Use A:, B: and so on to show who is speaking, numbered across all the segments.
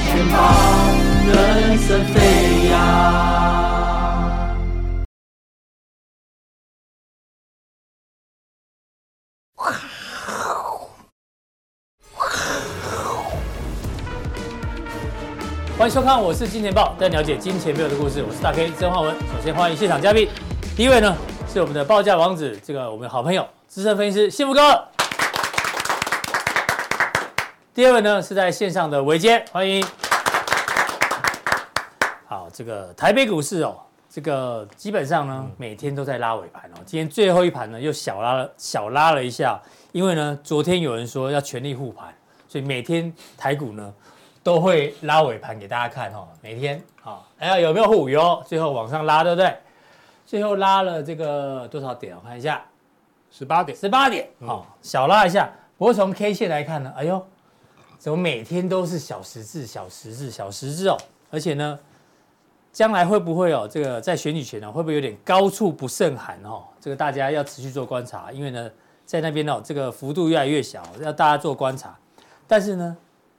A: 金钱豹，人生飞扬。
B: 欢迎收看，我是金钱豹，带了解金钱背后的故事。我是大 K 曾焕文。首先欢迎现场嘉宾，第一位呢是我们的报价王子，这个我们的好朋友资深分析师幸福哥。第二位呢是在线上的维杰，欢迎。好，这个台北股市哦，这个基本上呢每天都在拉尾盘哦，今天最后一盘呢又小拉了小拉了一下，因为呢昨天有人说要全力护盘，所以每天台股呢。都会拉尾盘给大家看哦，每天啊，哎呀有没有护？有，最后往上拉，对不对？最后拉了这个多少点？我看一下，
C: 十八点，
B: 十八点，好，小拉一下。不过从 K 线来看呢，哎呦，怎么每天都是小十字、小十字、小十字哦？而且呢，将来会不会哦？这个在选举前呢，会不会有点高处不胜寒哦？这个大家要持续做观察，因为呢，在那边哦，这个幅度越来越小，要大家做观察。但是呢，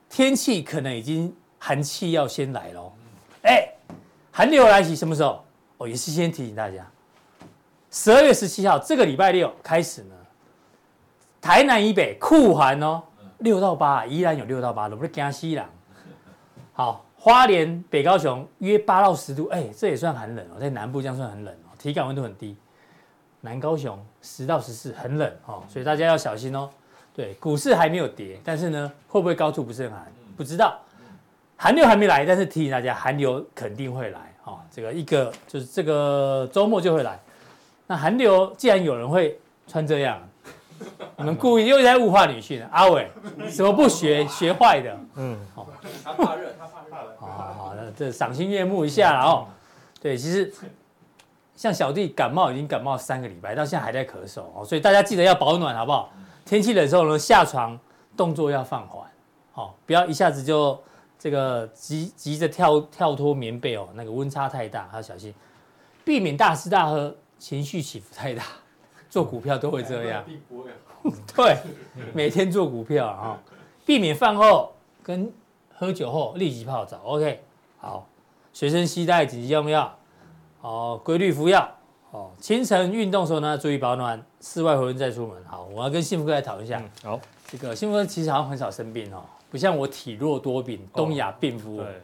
B: 天气可能已经寒气要先来了，哎，寒流来袭什么时候？哦，也是先提醒大家，十二月十七号这个礼拜六开始呢，台南以北酷寒哦，六到八依然有六到八度，不是江西啦。好，花莲北高雄约八到十度，哎，这也算很冷哦，在南部这样算很冷哦，体感温度很低。南高雄十到十四很冷哦，所以大家要小心哦。对，股市还没有跌，但是呢，会不会高处不胜寒？不知道，寒流还没来，但是提醒大家，寒流肯定会来、哦！这个一个就是这个周末就会来。那寒流既然有人会穿这样，你们故意又在物化女性，阿伟，什么不学学坏的？嗯，好、哦，他怕热，他怕热。好好好，那这赏心悦目一下然后、哦、对，其实像小弟感冒已经感冒三个礼拜，到现在还在咳嗽哦，所以大家记得要保暖，好不好？天气冷的时候呢，下床动作要放缓，好，不要一下子就这个急急着跳跳脱棉被哦，那个温差太大，要小心，避免大吃大喝，情绪起伏太大，做股票都会这样。对，每天做股票啊，避免饭后跟喝酒后立即泡澡。OK，好，随身携带紧急用药，哦，规律服药。哦，清晨运动的时候呢，注意保暖。室外活动再出门。好，我要跟幸福哥来讨论一下。
C: 好，
B: 这个幸福哥其实好像很少生病哦，不像我体弱多病，东亚病夫。
C: 对，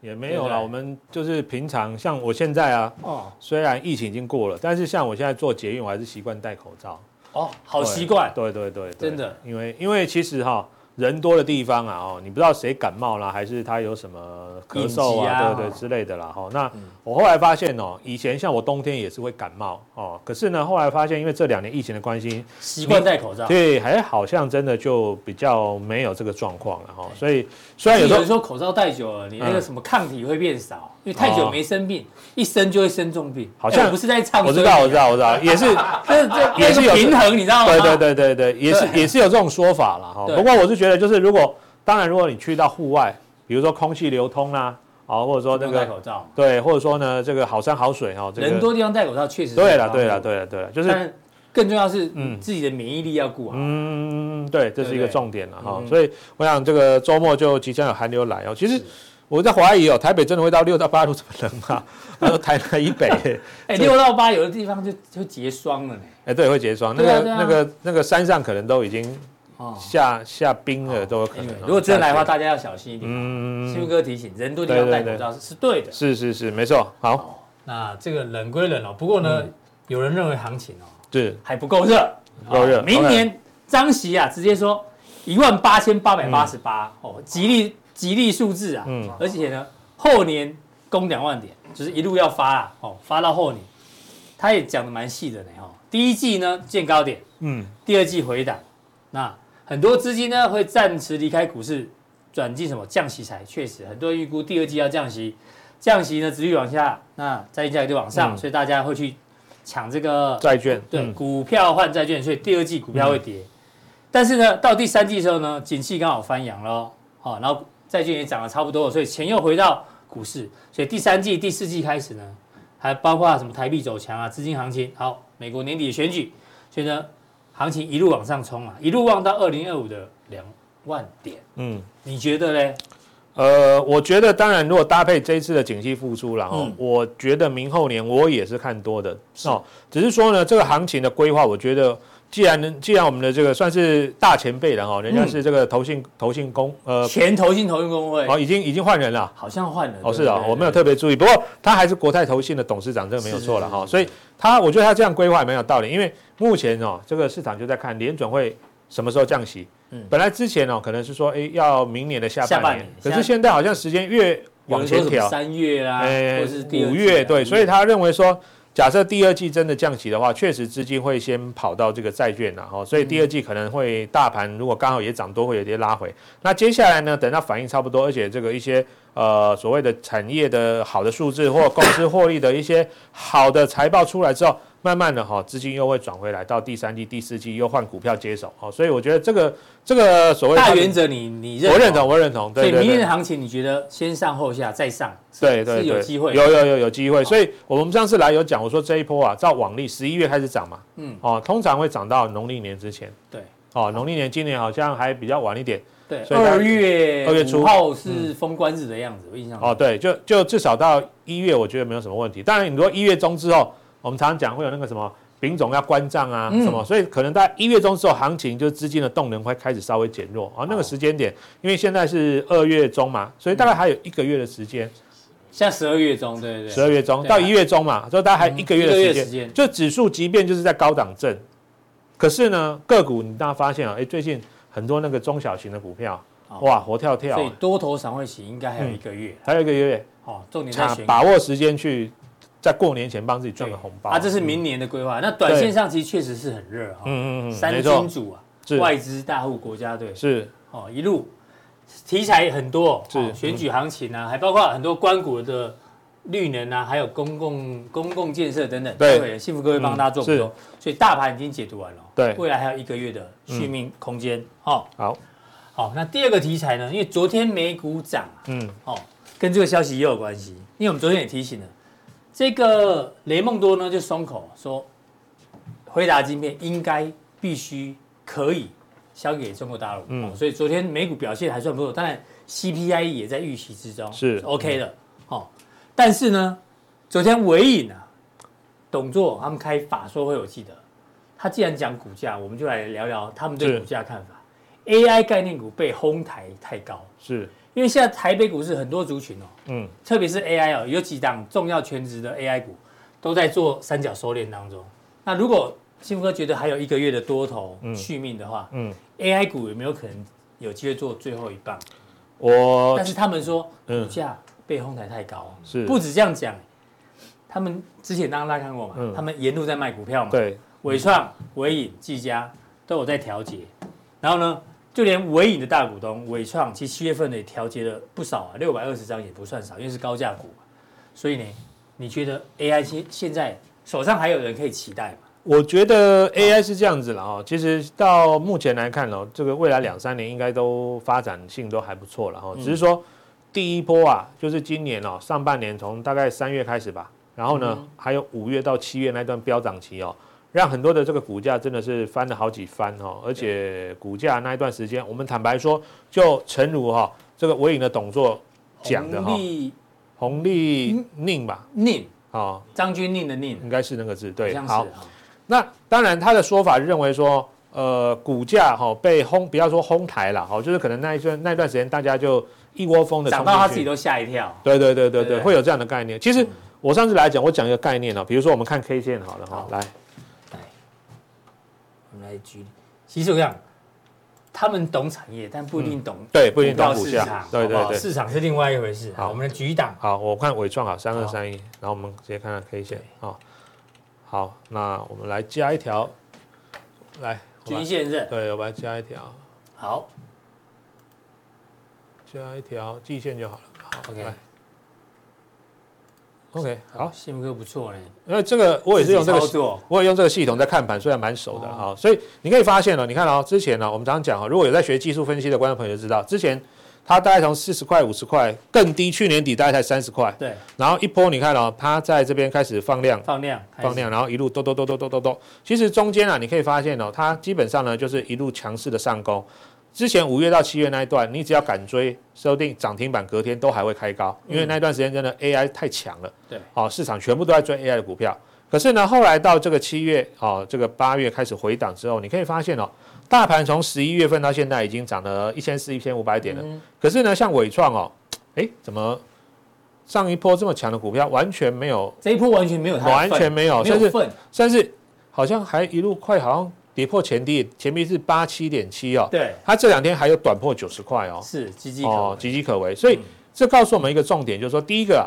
C: 也没有啦。我们就是平常，像我现在啊，哦，虽然疫情已经过了，但是像我现在做捷运，我还是习惯戴口罩。
B: 哦，好习惯。
C: 对对对，
B: 真的，
C: 因为因为其实哈。人多的地方啊，哦，你不知道谁感冒啦，还是他有什么咳嗽啊，啊对对之类的啦，哈。那我后来发现哦，以前像我冬天也是会感冒哦，可是呢，后来发现因为这两年疫情的关系，
B: 习惯戴口罩，
C: 对，还好像真的就比较没有这个状况了哈。所以虽然有时候
B: 说口罩戴久了，你那个什么抗体会变少，因为太久没生病，一生就会生重病。
C: 好像
B: 不是在唱，
C: 我知道，我知道，我知道，也是，
B: 这这也是有平衡，你知道吗？
C: 对对对对对，也是也是有这种说法了哈。不过我是觉得。就是如果当然，如果你去到户外，比如说空气流通啦，啊，或者说那个
B: 戴口罩，
C: 对，或者说呢，这个好山好水哈，
B: 人多地方戴口罩确实
C: 对了，对了，对了，对了，就是
B: 更重要是嗯自己的免疫力要顾好，
C: 嗯，对，这是一个重点了哈。所以我想这个周末就即将有寒流来哦。其实我在怀疑哦，台北真的会到六到八度这么冷吗？他说台南以北，
B: 哎，六到八有的地方就就结霜了呢。
C: 哎，对，会结霜，那个那个那个山上可能都已经。下下冰了都有可能。
B: 如果真的来的话，大家要小心一点。嗯，修哥提醒，人多地方戴口罩是对的。
C: 是是是，没错。好，
B: 那这个冷归冷哦，不过呢，有人认为行情哦，
C: 是
B: 还不够热，
C: 不够热。
B: 明年张席啊，直接说一万八千八百八十八哦，吉利吉利数字啊。嗯。而且呢，后年攻两万点，就是一路要发啊，哦，发到后年，他也讲的蛮细的呢。哈，第一季呢见高点，嗯，第二季回档，那。很多资金呢会暂时离开股市，转进什么降息财？确实，很多人预估第二季要降息，降息呢，殖利率往下，那债券价格就往上，嗯、所以大家会去抢这个
C: 债券，
B: 对，嗯、股票换债券，所以第二季股票会跌。嗯、但是呢，到第三季的时候呢，景气刚好翻扬了，好，然后债券也涨了差不多了，所以钱又回到股市，所以第三季、第四季开始呢，还包括什么台币走强啊，资金行情，好，美国年底的选举，所以呢。行情一路往上冲啊，一路望到二零二五的两万点。嗯，你觉得呢？
C: 呃，我觉得当然，如果搭配这一次的景气复苏，然后我觉得明后年我也是看多的哦。只是说呢，这个行情的规划，我觉得既然既然我们的这个算是大前辈了哈，人家是这个投信投信公呃
B: 前投信投信公会。
C: 哦，已经已经换人了，
B: 好像换人
C: 哦，是啊，我没有特别注意，不过他还是国泰投信的董事长，这个没有错了哈。所以他我觉得他这样规划也蛮有道理，因为目前哦，这个市场就在看联准会什么时候降息。本来之前哦，可能是说，哎，要明年的下半年，可是现在好像时间越往前调，
B: 三月啦，
C: 哎，五月，对，所以他认为说，假设第二季真的降息的话，确实资金会先跑到这个债券了哈，所以第二季可能会大盘如果刚好也涨多，会有点拉回。那接下来呢，等到反应差不多，而且这个一些呃所谓的产业的好的数字或公司获利的一些好的财报出来之后。慢慢的哈，资金又会转回来，到第三季、第四季又换股票接手，好，所以我觉得这个这个所谓
B: 大原则你，你你认同？
C: 我认同，我认同。对，
B: 明年的行情你觉得先上后下再上？
C: 对对是，有机会，有有有有机会。所以我们上次来有讲，我说这一波啊，照往例十一月开始涨嘛，嗯，哦，通常会涨到农历年之前。
B: 对，
C: 哦，农历年今年好像还比较晚一点。
B: 对，二月
C: 二月初
B: 号是封关日的样子，我印象。
C: 哦，对，就就至少到一月，我觉得没有什么问题。当然，你说一月中之后，我们常常讲会有那个什么。丙种要关账啊，什么？所以可能在一月中之后，行情就是资金的动能会开始稍微减弱啊。那个时间点，因为现在是二月中嘛，所以大概还有一个月的时间。
B: 现在十二月中，对对对，
C: 十二月中到一月中嘛，所以大概还一个月的时间。就指数即便就是在高档震，可是呢，个股你大家发现啊，哎，最近很多那个中小型的股票，哇，活跳跳。
B: 所以多头散会期应该还有一个月，
C: 还有一个月。
B: 哦，重点在
C: 把握时间去。在过年前帮自己赚个红包
B: 啊，这是明年的规划。那短线上其实确实是很热哈，嗯嗯嗯，三金主啊，外资大户国家队
C: 是。
B: 哦，一路题材很多，是。选举行情啊，还包括很多官股的绿能啊，还有公共公共建设等等。对，幸福哥会帮大家做补充，所以大盘已经解读完了，对，未来还有一个月的续命空间。好，好，好，那第二个题材呢？因为昨天美股涨，嗯，哦，跟这个消息也有关系，因为我们昨天也提醒了。这个雷蒙多呢就松口说，回答晶片应该必须可以销给中国大陆，嗯，所以昨天美股表现还算不错，当然 CPI 也在预期之中，是。OK 的，哦，但是呢，昨天尾影啊，董座他们开法说会，我记得，他既然讲股价，我们就来聊聊他们对股价看法，AI 概念股被哄抬太高，是。因为现在台北股市很多族群哦，嗯，特别是 AI 哦，有几档重要全职的 AI 股都在做三角收敛当中。那如果幸福哥觉得还有一个月的多头续命的话，嗯，AI 股有没有可能有机会做最后一棒？我，但是他们说股价被哄抬太高，是。不止这样讲，他们之前刚刚大家看过嘛，他们沿路在卖股票嘛，对，伟创、伟影、技嘉都有在调节，然后呢？就连伟影的大股东伟创，其实七月份也调节了不少啊，六百二十张也不算少，因为是高价股。所以呢，你觉得 AI 现现在手上还有人可以期待吗？
C: 我觉得 AI 是这样子了哦，其实到目前来看哦，这个未来两三年应该都发展性都还不错了哈。只是说第一波啊，就是今年哦上半年从大概三月开始吧，然后呢还有五月到七月那段飙涨期哦。让很多的这个股价真的是翻了好几番哈，而且股价那一段时间，我们坦白说，就诚如哈这个纬颖的董座讲的哈，红利宁吧，
B: 宁啊，张军宁的宁，
C: 应该是那个字对。好，那当然他的说法认为说，呃，股价哈被轰，不要说哄抬了哈，就是可能那一段那段时间大家就一窝蜂的
B: 涨到他自己都吓一跳。
C: 对对对对对，会有这样的概念。其实我上次来讲，我讲一个概念哦，比如说我们看 K 线好了哈，来。
B: 来举例，其实我想，他们懂产业，但不一定懂、
C: 嗯、对，不一定懂市场，对对对，
B: 市场是另外一回事。好，我们的举档，
C: 好，我看伟创好三二三一，然后我们直接看看 K 线。啊。好，那我们来加一条，来
B: 均线是，
C: 对，我把它加一条，
B: 好，
C: 加一条季线就好了。好，OK。OK，好，
B: 信福哥不错嘞。
C: 因为这个我也是用这个，我也用这个系统在看盘，虽然蛮熟的哈。所以你可以发现了，你看哦，之前呢，我们常常讲哦，如果有在学技术分析的观众朋友就知道，之前它大概从四十块、五十块更低，去年底大概才三十块。
B: 对，
C: 然后一波你看哦，它在这边开始放量，
B: 放量，
C: 放量，然后一路咚咚咚咚咚咚咚。其实中间啊，你可以发现哦，它基本上呢就是一路强势的上攻。之前五月到七月那一段，你只要敢追，说不定涨停板隔天都还会开高，因为那段时间真的 AI 太强了。
B: 对，
C: 哦，市场全部都在追 AI 的股票。可是呢，后来到这个七月，哦，这个八月开始回档之后，你可以发现哦，大盘从十一月份到现在已经涨了一千四、一千五百点了。嗯、可是呢，像伟创哦，哎，怎么上一波这么强的股票完全没有？
B: 这一波完全没有它，
C: 完全没有，
B: 没有
C: 甚至甚至好像还一路快，好像跌破前低，前面是八七点七哦。
B: 对，
C: 它这两天还有短破九十块哦。
B: 是，岌岌可
C: 岌岌可危。所以、嗯、这告诉我们一个重点，就是说，第一个啊。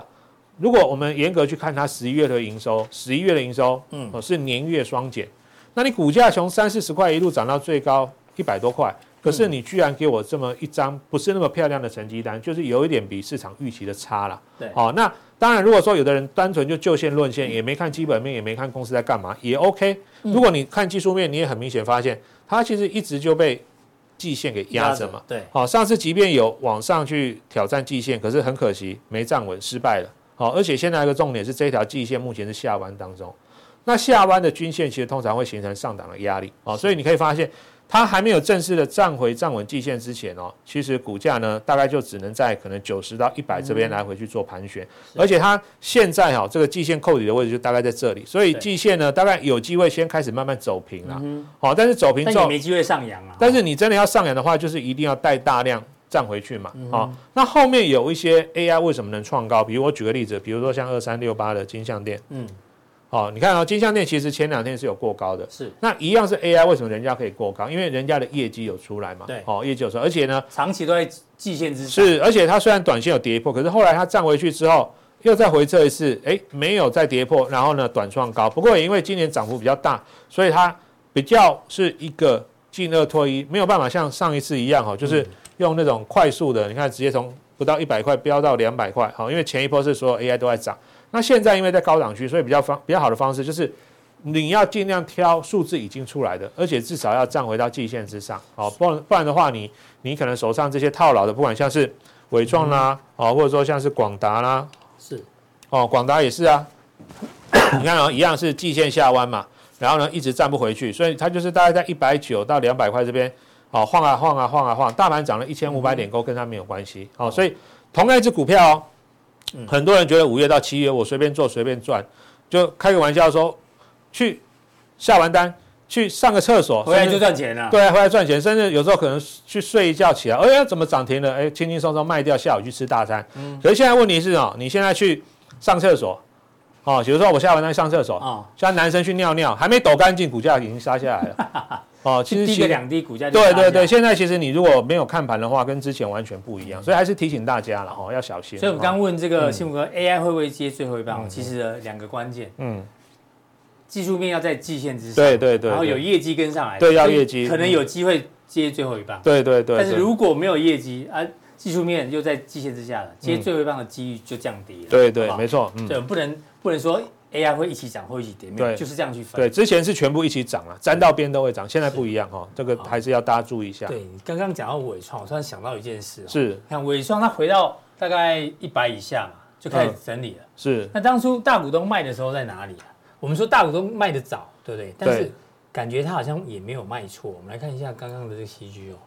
C: 如果我们严格去看它十一月的营收，十一月的营收，嗯，是年月双减，那你股价从三四十块一路涨到最高一百多块，可是你居然给我这么一张不是那么漂亮的成绩单，就是有一点比市场预期的差了。
B: 对，
C: 好，那当然，如果说有的人单纯就就线论线，也没看基本面，也没看公司在干嘛，也 OK。如果你看技术面，你也很明显发现，它其实一直就被季线给压着嘛。
B: 对，
C: 好，上次即便有往上去挑战季线，可是很可惜没站稳，失败了。好，而且现在一个重点是，这条季线目前是下弯当中，那下弯的均线其实通常会形成上档的压力，哦，所以你可以发现，它还没有正式的站回站稳季线之前哦，其实股价呢大概就只能在可能九十到一百这边来回去做盘旋，而且它现在哈这个季线扣底的位置就大概在这里，所以季线呢大概有机会先开始慢慢走平了，好，但是走平之后
B: 没机会上扬啊，
C: 但是你真的要上扬的话，就是一定要带大量。站回去嘛，好、嗯，那后面有一些 AI 为什么能创高？比如我举个例子，比如说像二三六八的金像电，嗯，好，你看啊、哦，金项链其实前两天是有过高的，
B: 是，
C: 那一样是 AI，为什么人家可以过高？因为人家的业绩有出来嘛，
B: 对，
C: 哦，业绩有出来，而且呢，
B: 长期都在季线之上，
C: 是，而且它虽然短线有跌破，可是后来它站回去之后，又再回测一次，哎，没有再跌破，然后呢，短创高，不过也因为今年涨幅比较大，所以它比较是一个进二退一，没有办法像上一次一样哈，就是。嗯。用那种快速的，你看直接从不到一百块飙到两百块，好，因为前一波是所有 AI 都在涨，那现在因为在高档区，所以比较方比较好的方式就是你要尽量挑数字已经出来的，而且至少要站回到季线之上，好，不然不然的话你，你你可能手上这些套牢的，不管像是伟创啦，哦，或者说像是广达啦，
B: 是，
C: 哦，广达也是啊，你看啊，一样是季线下弯嘛，然后呢一直站不回去，所以它就是大概在一百九到两百块这边。哦，晃啊晃啊晃啊晃，大盘涨了一千五百点，跟它没有关系。好，所以同样一只股票哦，很多人觉得五月到七月我随便做随便赚，就开个玩笑说，去下完单去上个厕所，
B: 回来就赚钱了。
C: 对，回来赚钱，甚至有时候可能去睡一觉起来，哎呀，怎么涨停了？哎，轻轻松松卖掉，下午去吃大餐。嗯。可是现在问题是哦，你现在去上厕所，哦，比如说我下完单上厕所，哦，像男生去尿尿，还没抖干净，股价已经杀下来了。哦，其实
B: 低个两滴股价
C: 对对对，现在其实你如果没有看盘的话，跟之前完全不一样，所以还是提醒大家了哈，要小心。
B: 所以我们刚问这个幸福哥，AI 会不会接最后一棒？其实两个关键，嗯，技术面要在季线之上，
C: 对对对，
B: 然后有业绩跟上来，
C: 对，要业绩，
B: 可能有机会接最后一棒，
C: 对对对。
B: 但是如果没有业绩啊，技术面又在季线之下了，接最后一棒的几率就降低了。
C: 对对，没错，
B: 对，不能不能说。AI 会一起涨，会一起跌，对，就是这样去分。
C: 对，之前是全部一起涨啊，沾到边都会涨，现在不一样哈，这个还是要大家注意一下。
B: 对，你刚刚讲到伟创，我突然想到一件事，
C: 是，
B: 看伟创它回到大概一百以下嘛，就开始整理了。
C: 是，
B: 那当初大股东卖的时候在哪里啊？我们说大股东卖的早，对不对？但是感觉它好像也没有卖错。我们来看一下刚刚的这个 CG 哦，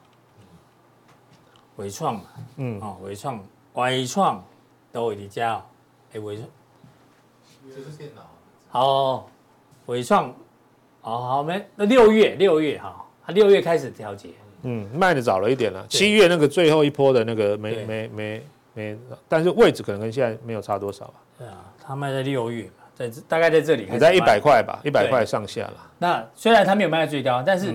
B: 伟创嘛，嗯，哦，伟创，伟创都已经加哦，哎，伟创，这是电脑。好，伟创，好好没，那六月六月哈，他六月开始调节，
C: 嗯，卖的早了一点了。七月那个最后一波的那个没没没没，但是位置可能跟现在没有差多少吧。
B: 对啊，他卖在六月嘛，在大概在这里，也
C: 在一百块吧，一百块上下了。
B: 那虽然他没有卖到最高，但是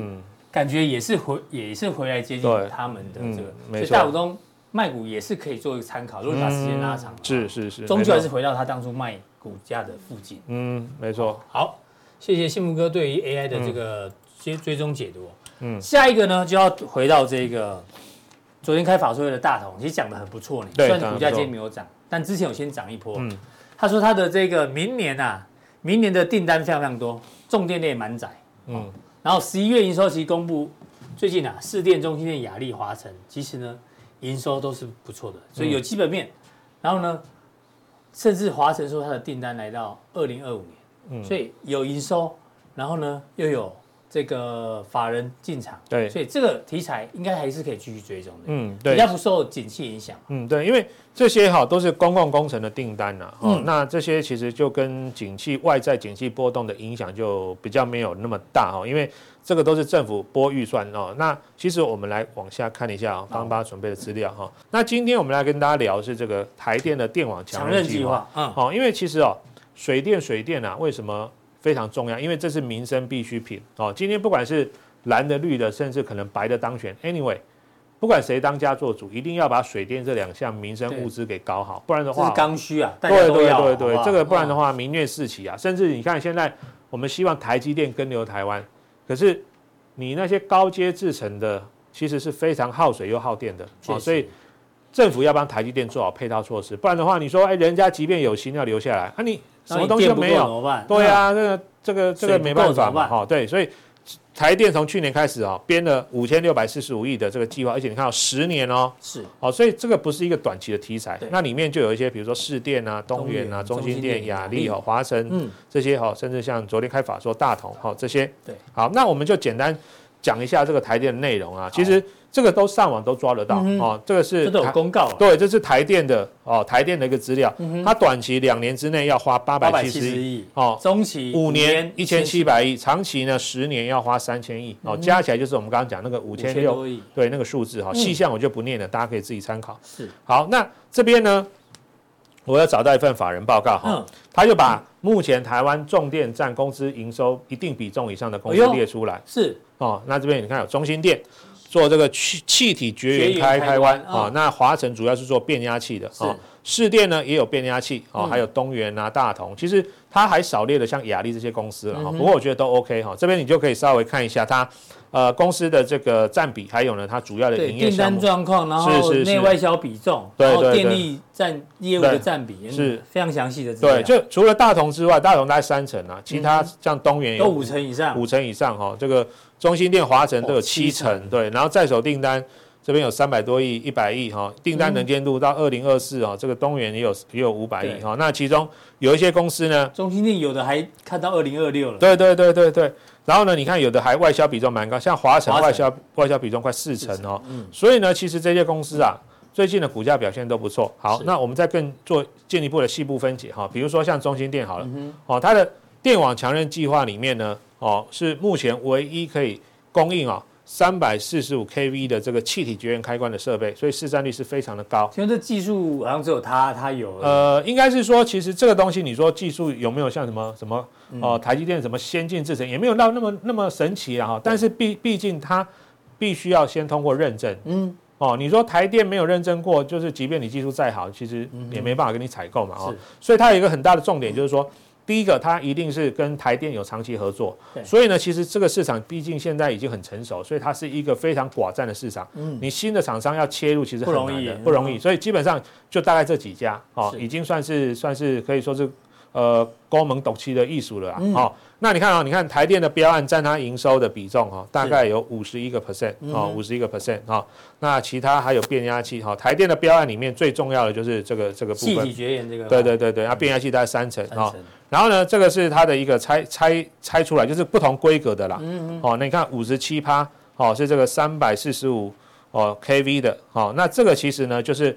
B: 感觉也是回也是回来接近他们的这个，所以大股东卖股也是可以做一个参考。如果把时间拉长，
C: 是是是，
B: 终究还是回到他当初卖。股价的附近，
C: 嗯，没错。
B: 好，谢谢幸福哥对于 AI 的这个追追踪解读。嗯，下一个呢就要回到这个昨天开法说会的大同，其实讲的很不错呢。虽然股价今天没有涨，但之前有先涨一波。嗯，他说他的这个明年啊，明年的订单非常非常多，重电类满载。嗯，然后十一月营收期公布，最近啊，市电、中心电、亚力、华城，其实呢营收都是不错的，所以有基本面。嗯、然后呢，甚至华晨说他的订单来到二零二五年，嗯，所以有营收，然后呢又有。这个法人进场，对，所以这个题材应该还是可以继续追踪的，嗯，对，比较不受景气影响，
C: 嗯，对，因为这些哈都是公共工程的订单呐，嗯，那这些其实就跟景气外在景气波动的影响就比较没有那么大哈，因为这个都是政府拨预算哦。那其实我们来往下看一下啊，刚刚准备的资料哈。那今天我们来跟大家聊是这个台电的电网强韧计划，嗯，好，因为其实哦，水电水电啊，为什么？非常重要，因为这是民生必需品哦。今天不管是蓝的、绿的，甚至可能白的当选，anyway，不管谁当家做主，一定要把水电这两项民生物资给搞好，不然的话，
B: 是刚需啊。
C: 对对对对，这个不然的话，民怨四起啊。甚至你看现在，我们希望台积电跟留台湾，可是你那些高阶制成的，其实是非常耗水又耗电的哦。所以政府要帮台积电做好配套措施，不然的话，你说哎，人家即便有心要留下来，啊你。什么东西都没有，对啊，这个这个这个没办法嘛，哈，对，所以台电从去年开始啊，编了五千六百四十五亿的这个计划，而且你看到十年哦，是，哦，所以这个不是一个短期的题材，那里面就有一些，比如说市电啊、东元啊、中心电、亚力哦、华晨，嗯，这些哈，甚至像昨天开法说大同哈这些，对，好，那我们就简单讲一下这个台电的内容啊，其实。这个都上网都抓得到哦，这个是
B: 这都有公告，
C: 对，这是台电的哦，台电的一个资料，它短期两年之内要花八百七十亿
B: 哦，中期
C: 五年一千七百亿，长期呢十年要花三千亿哦，加起来就是我们刚刚讲那个五千六亿，对，那个数字哈，细项我就不念了，大家可以自己参考。是，好，那这边呢，我要找到一份法人报告哈，他就把目前台湾重电占公司营收一定比重以上的公司列出来，
B: 是。
C: 哦，那这边你看有中心电。做这个气气体绝缘开开关啊，那华晨主要是做变压器的啊，士电呢也有变压器啊，还有东元啊、大同，其实它还少列了像亚力这些公司了哈。不过我觉得都 OK 哈，这边你就可以稍微看一下它呃公司的这个占比，还有呢它主要的营
B: 订单状况，然后内外销比重，然后电力占业务的占比是。非常详细的。
C: 对，就除了大同之外，大同大概三成啊，其他像东元有
B: 五成以上，
C: 五成以上哈，这个。中心店、华城都有七成，对，然后在手订单这边有三百多亿、一百亿哈，订单能见度到二零二四哈，这个东元也有也有五百亿哈，那其中有一些公司呢，
B: 中心店有的还看到二零二六了，
C: 对对对对对，然后呢，你看有的还外销比重蛮高，像华城外销外销比重快四成哦，嗯，所以呢，其实这些公司啊，最近的股价表现都不错。好，那我们再更做进一步的细部分解哈，比如说像中心店好了，哦，它的电网强韧计划里面呢。哦，是目前唯一可以供应啊三百四十五 kV 的这个气体绝缘开关的设备，所以市占率是非常的高。
B: 其实这技术好像只有它，它有。
C: 呃，应该是说，其实这个东西，你说技术有没有像什么什么哦，台积电什么先进制程，也没有到那么那么神奇啊。哈，但是毕毕竟它必须要先通过认证。嗯。哦，你说台电没有认证过，就是即便你技术再好，其实也没办法给你采购嘛。哦。所以它有一个很大的重点，就是说。第一个，它一定是跟台电有长期合作，所以呢，其实这个市场毕竟现在已经很成熟，所以它是一个非常寡占的市场。嗯，你新的厂商要切入，其实很难的，不容易。所以基本上就大概这几家，哦，已经算是算是可以说是呃高门斗气的艺术了啊。哦，那你看啊，你看台电的标案占它营收的比重哈，大概有五十一个 percent 啊，五十一个 percent 啊。那其他还有变压器哈，台电的标案里面最重要的就是这个这个部分，
B: 气体绝缘这个，
C: 对对对对，啊，变压器大概三成啊。然后呢，这个是它的一个拆拆拆出来，就是不同规格的啦。嗯嗯。哦，那你看五十七趴，哦，是这个三百四十五哦 kV 的。哦，那这个其实呢，就是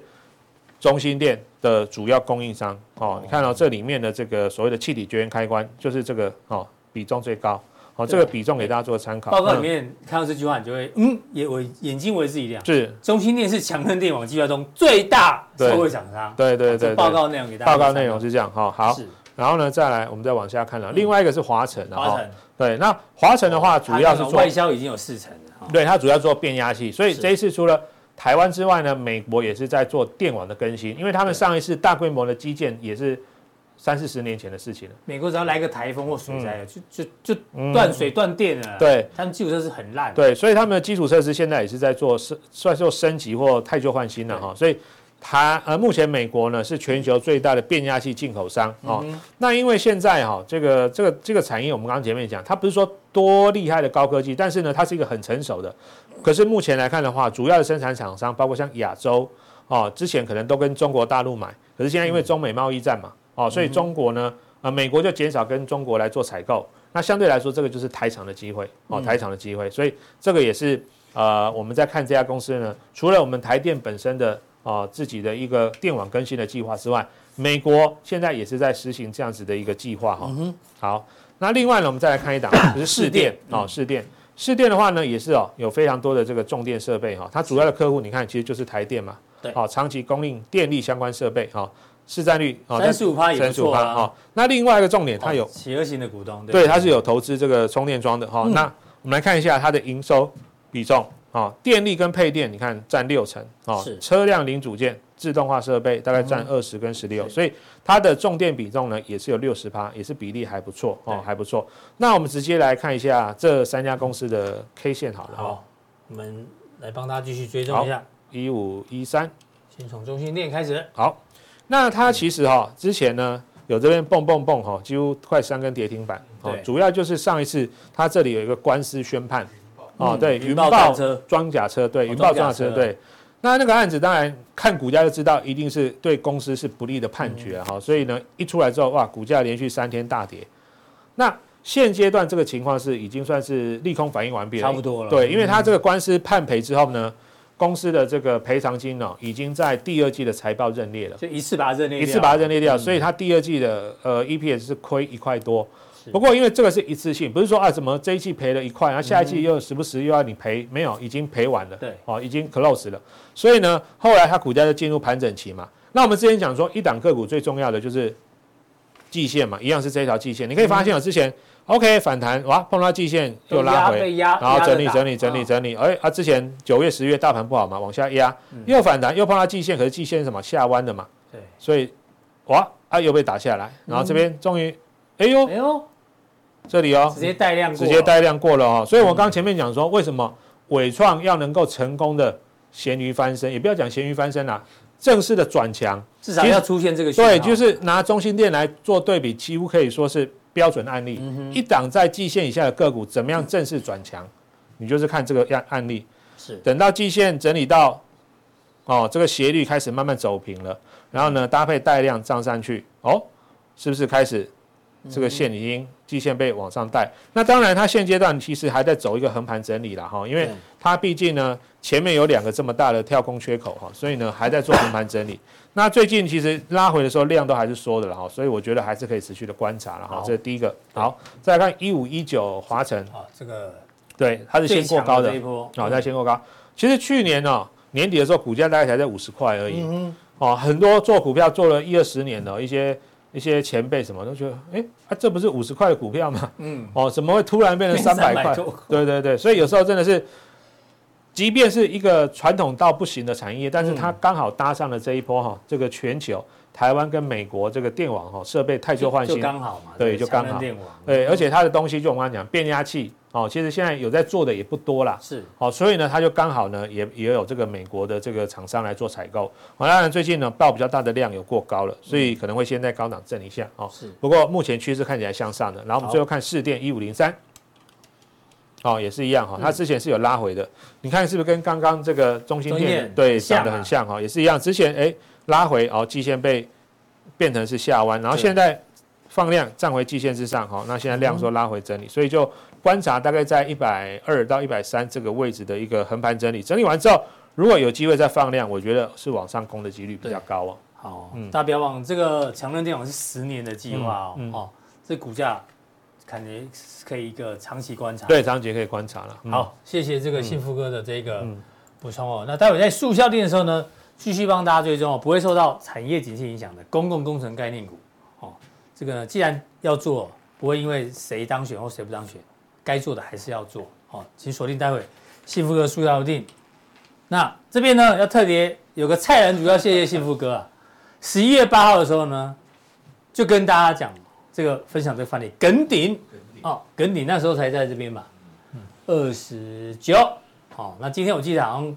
C: 中心电的主要供应商。哦，你看到这里面的这个所谓的气体绝缘开关，就是这个哦比重最高。哦，这个比重给大家做参考。
B: 报告里面看到这句话，你就会嗯，也为眼睛为之一亮。是，中心电是强韧电网计划中最大受惠厂商。
C: 对对对。
B: 报告内容给大家。
C: 报告内容是这样。哈，好。然后呢，再来，我们再往下看了。另外一个是华晨，华晨对，那华晨的话，主要是做
B: 外销已经有四成了。
C: 对，它主要做变压器，所以这一次除了台湾之外呢，美国也是在做电网的更新，因为他们上一次大规模的基建也是三四十年前的事情了。
B: 美国只要来个台风或水灾，就就就断水断电了。
C: 对，
B: 他们基础设施很烂。
C: 对，所以他们的基础设施现在也是在做升，算是做升级或太旧换新了哈，所以。它呃，目前美国呢是全球最大的变压器进口商哦。那因为现在哈，这个这个这个产业，我们刚刚前面讲，它不是说多厉害的高科技，但是呢，它是一个很成熟的。可是目前来看的话，主要的生产厂商包括像亚洲哦，之前可能都跟中国大陆买，可是现在因为中美贸易战嘛，哦，所以中国呢，呃，美国就减少跟中国来做采购。那相对来说，这个就是台厂的机会哦，台厂的机会。所以这个也是呃，我们在看这家公司呢，除了我们台电本身的哦自己的一个电网更新的计划之外。美国现在也是在实行这样子的一个计划哈。好，那另外呢，我们再来看一档，就是试电哦，试电，士电的话呢，也是哦，有非常多的这个重电设备哈。它主要的客户，你看，其实就是台电嘛。对。好，长期供应电力相关设备哈，市占率
B: 三十五趴也不错啊。
C: 那另外一个重点，它有
B: 企鹅型的股东，
C: 对，它是有投资这个充电桩的哈。那我们来看一下它的营收比重啊，电力跟配电，你看占六成啊，车辆零组件。自动化设备大概占二十跟十六，所以它的重电比重呢也是有六十趴，也是比例还不错哦，还不错。那我们直接来看一下这三家公司的 K 线好了。
B: 好，我们来帮大家继续追踪一下。
C: 一五一三，
B: 先从中心电开始。
C: 好，那它其实哈之前呢有这边蹦蹦蹦哈，几乎快三根跌停板。对，主要就是上一次它这里有一个官司宣判。哦，对，云豹装甲车，对，云豹装甲车，对。那那个案子当然看股价就知道，一定是对公司是不利的判决哈，所以呢一出来之后，哇，股价连续三天大跌。那现阶段这个情况是已经算是利空反应完毕了，
B: 差不多了。
C: 对，因为他这个官司判赔之后呢，公司的这个赔偿金呢，已经在第二季的财报认列了，
B: 就一次把它认列，
C: 一次把它认列掉，所以它第二季的呃 EPS 是亏一块多。不过，因为这个是一次性，不是说啊，怎么这一季赔了一块，然后下一季又时不时又要你赔，没有，已经赔完了，对，哦，已经 close 了。所以呢，后来它股价就进入盘整期嘛。那我们之前讲说，一档个股最重要的就是季线嘛，一样是这条季线。你可以发现，我之前 OK 反弹，哇，碰到季线又拉回，然后整理整理整理整理，哎，啊，之前九月十月大盘不好嘛，往下压，又反弹，又碰到季线，可是季线是什么下弯的嘛，对，所以哇，啊，又被打下来，然后这边终于，哎呦，哎呦。这里哦，
B: 直接带量，
C: 直接带量过了哦，所以我刚前面讲说，为什么伟创要能够成功的咸鱼翻身，也不要讲咸鱼翻身啦，正式的转强，
B: 至少要出现这个。
C: 对，就是拿中心店来做对比，几乎可以说是标准案例。一档在季线以下的个股，怎么样正式转强？你就是看这个案案例。是，等到季线整理到，哦，这个斜率开始慢慢走平了，然后呢，搭配带量涨上去，哦，是不是开始？这个线已经季线被往上带，那当然它现阶段其实还在走一个横盘整理了哈，因为它毕竟呢前面有两个这么大的跳空缺口哈，所以呢还在做横盘整理。那最近其实拉回的时候量都还是缩的了哈，所以我觉得还是可以持续的观察了哈。这是第一个。好，再来看一五一九华晨啊，这个对它是先过高的，啊，再先过高。其实去年呢年底的时候股价大概才在五十块而已，哦，很多做股票做了一二十年的一些。一些前辈什么都觉得，哎、这不是五十块的股票吗？嗯，哦，怎么会突然变成三百块？对对对，所以有时候真的是，即便是一个传统到不行的产业，但是它刚好搭上了这一波哈，这个全球。台湾跟美国这个电网哈设备太旧换新，
B: 刚好嘛，
C: 对，就刚好。对，而且它的东西就我刚刚讲变压器哦，其实现在有在做的也不多啦。是，哦，所以呢，它就刚好呢也也有这个美国的这个厂商来做采购。好，当然最近呢报比较大的量有过高了，所以可能会先在高档震一下哦。是，不过目前趋势看起来向上的。然后我们最后看市电一五零三，哦，也是一样哈，它之前是有拉回的，你看是不是跟刚刚这个中心电对长得很像哈，也是一样，之前哎。拉回哦，季线被变成是下弯，然后现在放量站回季线之上，好，那现在量说拉回整理，所以就观察大概在一百二到一百三这个位置的一个横盘整理，整理完之后，如果有机会再放量，我觉得是往上攻的几率比较高哦。
B: 好，嗯，大家不要忘，这个强韧电网是十年的计划哦，哦，这股价感觉可以一个长期观察，
C: 对，长期可以观察了。
B: 好，谢谢这个幸福哥的这个补充哦。那待会在速效定的时候呢，继续帮大家追踪哦，不会受到产业景气影响的公共工程概念股哦。这个呢，既然要做，不会因为谁当选或谁不当选，该做的还是要做哦。请锁定待会幸福哥速要定。那这边呢，要特别有个菜篮主要谢谢幸福哥啊。十一月八号的时候呢，就跟大家讲这个分享这个范例，耿鼎哦，耿鼎那时候才在这边嘛，二十九。好，那今天我记得好像。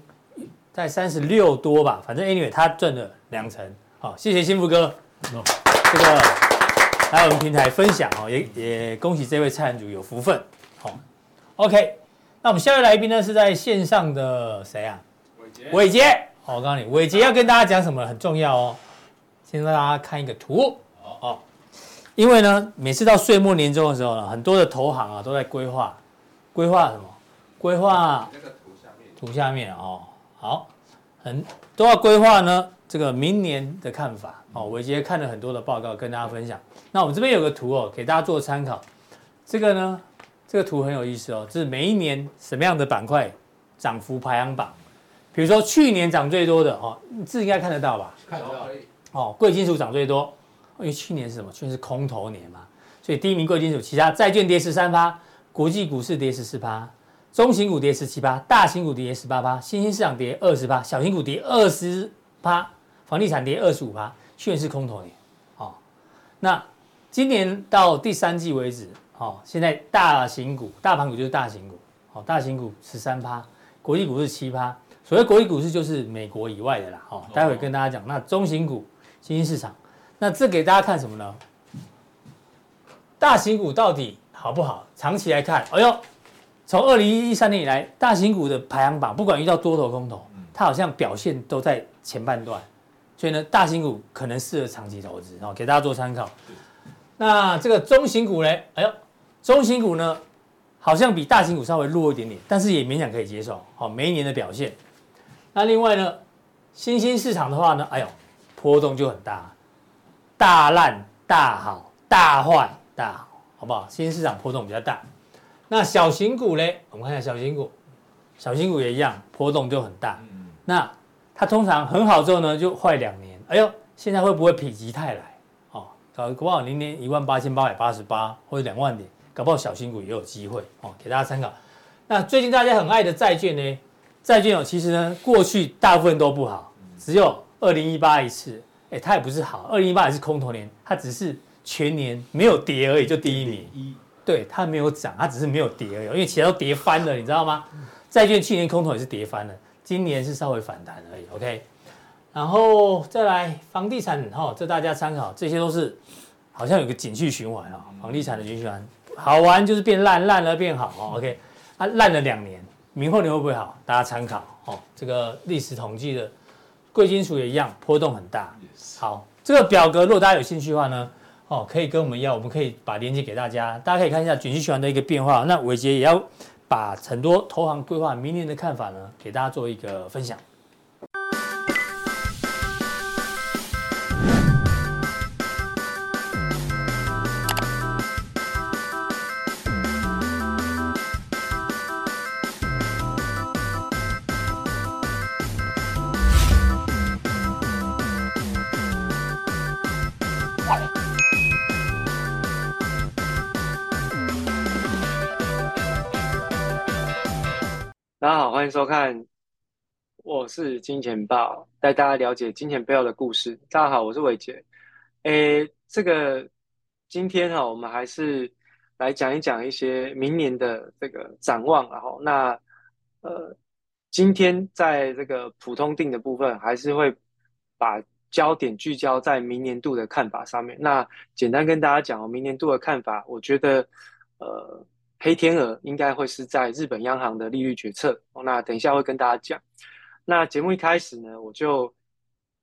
B: 在三十六多吧，反正 anyway 他赚了两成，好，谢谢幸福哥，这个来我们平台分享哦，也也恭喜这位菜篮主有福分，好，OK，那我们下一位来宾呢是在线上的谁啊？伟杰。伟杰，好，我告诉你，伟杰要跟大家讲什么很重要哦。先让大家看一个图哦，因为呢，每次到岁末年终的时候呢，很多的投行啊都在规划，规划什么？规划那个图下面，图下面哦，好，很都要规划呢。这个明年的看法哦，伟杰看了很多的报告跟大家分享。那我们这边有个图哦，给大家做参考。这个呢，这个图很有意思哦，就是每一年什么样的板块涨幅排行榜。比如说去年涨最多的哦，这应该看得到吧？看得到。哦，贵金属涨最多，因为去年是什么？去年是空头年嘛，所以第一名贵金属，其他债券跌十三趴，国际股市跌十四趴，中型股跌十七趴，大型股跌十八趴，新兴市场跌二十趴，小型股跌二十趴。房地产跌二十五趴，去年是空头年，哦，那今年到第三季为止，哦，现在大型股、大盘股就是大型股，哦，大型股十三趴，国际股是七趴，所谓国际股市就是美国以外的啦，哦，待会跟大家讲。那中型股、新兴市场，那这给大家看什么呢？大型股到底好不好？长期来看，哎呦，从二零一三年以来，大型股的排行榜，不管遇到多头空头，它好像表现都在前半段。所以呢，大型股可能适合长期投资哦，给大家做参考。那这个中型股呢？哎呦，中型股呢，好像比大型股稍微弱一点点，但是也勉强可以接受。好，每一年的表现。那另外呢，新兴市场的话呢，哎呦，波动就很大，大烂、大好、大坏、大好，好不好？新兴市场波动比较大。那小型股呢？我们看一下小型股，小型股也一样，波动就很大。那它通常很好之后呢，就坏两年。哎呦，现在会不会否极泰来？哦，搞不好明年一万八千八百八十八或者两万点，搞不好小新股也有机会哦，给大家参考。那最近大家很爱的债券呢？债券哦，其实呢，过去大部分都不好，只有二零一八一次，哎，它也不是好，二零一八也是空头年，它只是全年没有跌而已，就第一名。一，对，它没有涨，它只是没有跌而已，因为其他都跌翻了，你知道吗？债券去年空头也是跌翻了。今年是稍微反弹而已，OK，然后再来房地产哈，这大家参考，这些都是好像有个景气循环啊，房地产的景气循环，好玩就是变烂，烂了变好，OK，啊烂了两年，明后年会不会好？大家参考哦，这个历史统计的贵金属也一样，波动很大。好，这个表格如果大家有兴趣的话呢，哦，可以跟我们要，我们可以把链接给大家，大家可以看一下景气循环的一个变化。那伟杰也要。把很多投行规划明年的看法呢，给大家做一个分享。
D: 欢迎收看，我是金钱豹，带大家了解金钱背后的故事。大家好，我是伟杰。诶，这个今天哈，我们还是来讲一讲一些明年的这个展望。然后，那呃，今天在这个普通定的部分，还是会把焦点聚焦在明年度的看法上面。那简单跟大家讲哦，明年度的看法，我觉得呃。黑天鹅应该会是在日本央行的利率决策。那等一下会跟大家讲。那节目一开始呢，我就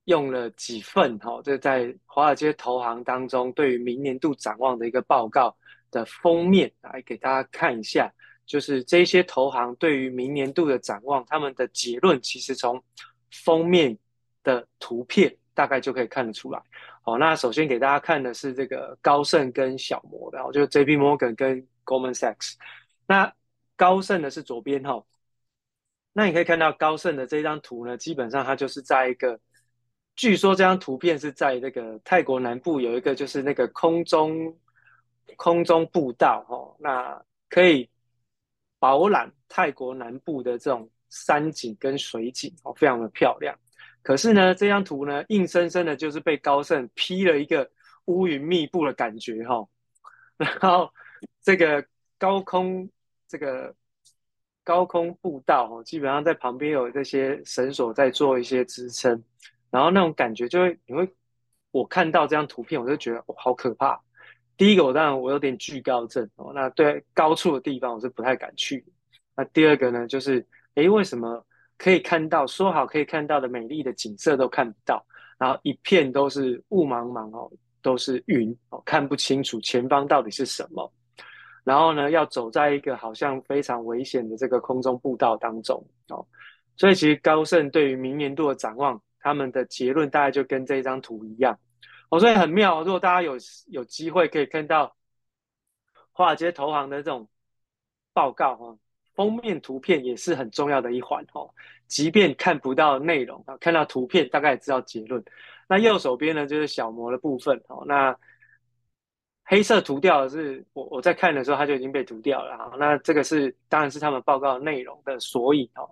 D: 用了几份哈，这在华尔街投行当中对于明年度展望的一个报告的封面来给大家看一下。就是这些投行对于明年度的展望，他们的结论其实从封面的图片大概就可以看得出来。好，那首先给大家看的是这个高盛跟小摩的，就 JP Morgan 跟 Goldman Sachs，那高盛的是左边哈，那你可以看到高盛的这张图呢，基本上它就是在一个，据说这张图片是在那个泰国南部有一个就是那个空中空中步道哈，那可以饱览泰国南部的这种山景跟水景哦，非常的漂亮。可是呢，这张图呢，硬生生的就是被高盛批了一个乌云密布的感觉哈，然后。这个高空，这个高空步道哦，基本上在旁边有这些绳索在做一些支撑，然后那种感觉就会，你会，我看到这张图片，我就觉得哦，好可怕，第一个我当然我有点惧高症哦，那对高处的地方我是不太敢去。那第二个呢，就是诶，为什么可以看到说好可以看到的美丽的景色都看不到，然后一片都是雾茫茫哦，都是云哦，看不清楚前方到底是什么。然后呢，要走在一个好像非常危险的这个空中步道当中哦，所以其实高盛对于明年度的展望，他们的结论大概就跟这张图一样哦，所以很妙。如果大家有有机会可以看到华尔街投行的这种报告哈。封面图片也是很重要的一环哦，即便看不到内容啊，看到图片大概也知道结论。那右手边呢，就是小模的部分哦。那黑色涂掉的是我我在看的时候，它就已经被涂掉了哈。那这个是当然是他们报告内容的索引哦。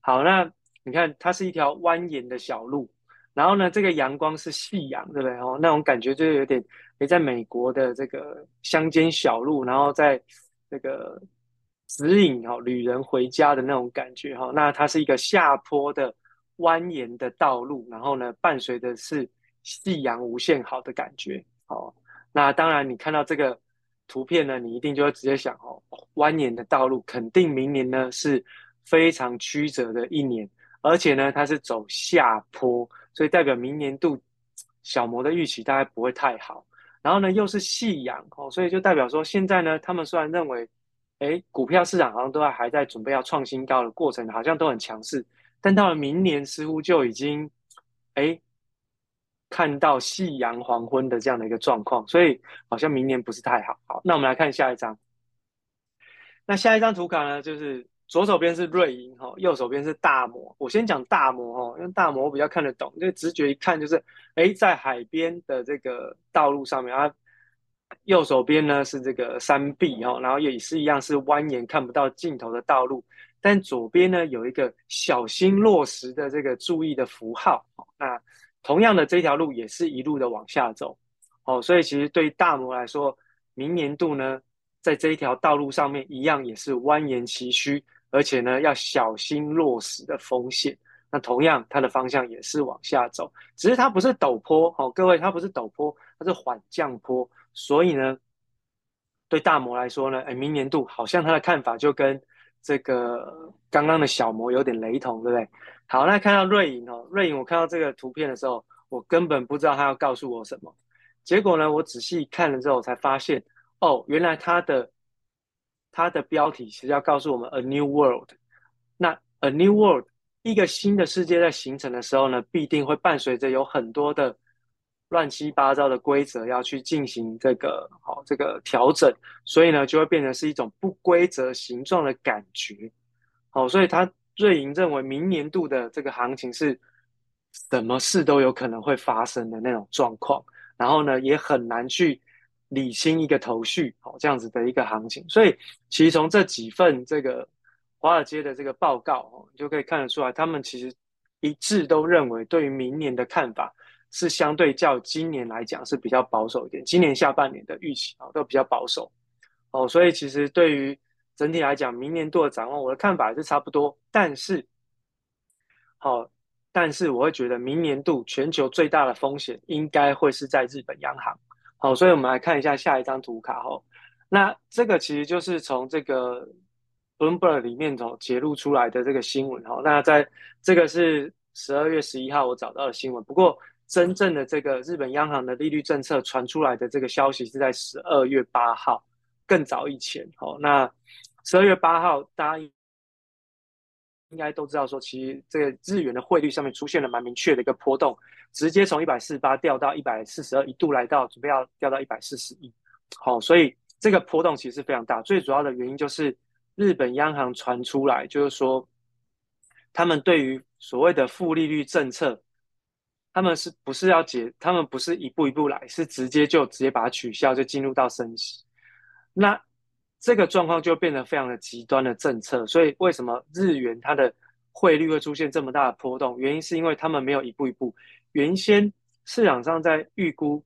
D: 好，那你看它是一条蜿蜒的小路，然后呢，这个阳光是夕阳，对不对哦？那种感觉就有点诶，在美国的这个乡间小路，然后在这个。指引哈旅人回家的那种感觉哈，那它是一个下坡的蜿蜒的道路，然后呢，伴随的是夕阳无限好的感觉哦。那当然，你看到这个图片呢，你一定就会直接想哦，蜿蜒的道路肯定明年呢是非常曲折的一年，而且呢，它是走下坡，所以代表明年度小摩的预期大概不会太好。然后呢，又是夕阳哦，所以就代表说现在呢，他们虽然认为。哎，股票市场好像都还在准备要创新高的过程，好像都很强势，但到了明年似乎就已经，哎，看到夕阳黄昏的这样的一个状况，所以好像明年不是太好。好，那我们来看下一张。那下一张图卡呢，就是左手边是瑞银哈，右手边是大摩。我先讲大摩哈，因为大摩比较看得懂，因为直觉一看就是，哎，在海边的这个道路上面啊。右手边呢是这个山壁哦，然后也是一样是蜿蜒看不到尽头的道路，但左边呢有一个小心落石的这个注意的符号。那同样的这条路也是一路的往下走哦，所以其实对大摩来说，明年度呢在这一条道路上面一样也是蜿蜒崎岖，而且呢要小心落石的风险。那同样它的方向也是往下走，只是它不是陡坡哦，各位它不是陡坡，它是缓降坡。所以呢，对大摩来说呢，哎，明年度好像他的看法就跟这个刚刚的小摩有点雷同，对不对？好，那看到瑞银哦，瑞银，我看到这个图片的时候，我根本不知道他要告诉我什么。结果呢，我仔细看了之后，才发现，哦，原来他的他的标题其实要告诉我们 “A New World”。那 “A New World” 一个新的世界在形成的时候呢，必定会伴随着有很多的。乱七八糟的规则要去进行这个好这个调整，所以呢就会变成是一种不规则形状的感觉，好，所以他瑞银认为明年度的这个行情是什么事都有可能会发生的那种状况，然后呢也很难去理清一个头绪，好这样子的一个行情，所以其实从这几份这个华尔街的这个报告哦，就可以看得出来，他们其实一致都认为对于明年的看法。是相对较今年来讲是比较保守一点，今年下半年的预期啊都比较保守哦，所以其实对于整体来讲，明年度的展望，我的看法还是差不多。但是，好，但是我会觉得明年度全球最大的风险应该会是在日本央行。好，所以我们来看一下下一张图卡哦。那这个其实就是从这个 Bloomberg 里面头揭露出来的这个新闻哈。那在这个是十二月十一号我找到的新闻，不过。真正的这个日本央行的利率政策传出来的这个消息是在十二月八号，更早以前。哦，那十二月八号，大家应该都知道说，其实这个日元的汇率上面出现了蛮明确的一个波动，直接从一百四十八掉到一百四十二，一度来到准备要掉到一百四十一。好，所以这个波动其实非常大。最主要的原因就是日本央行传出来，就是说他们对于所谓的负利率政策。他们是不是要解？他们不是一步一步来，是直接就直接把它取消，就进入到升息。那这个状况就变得非常的极端的政策。所以为什么日元它的汇率会出现这么大的波动？原因是因为他们没有一步一步。原先市场上在预估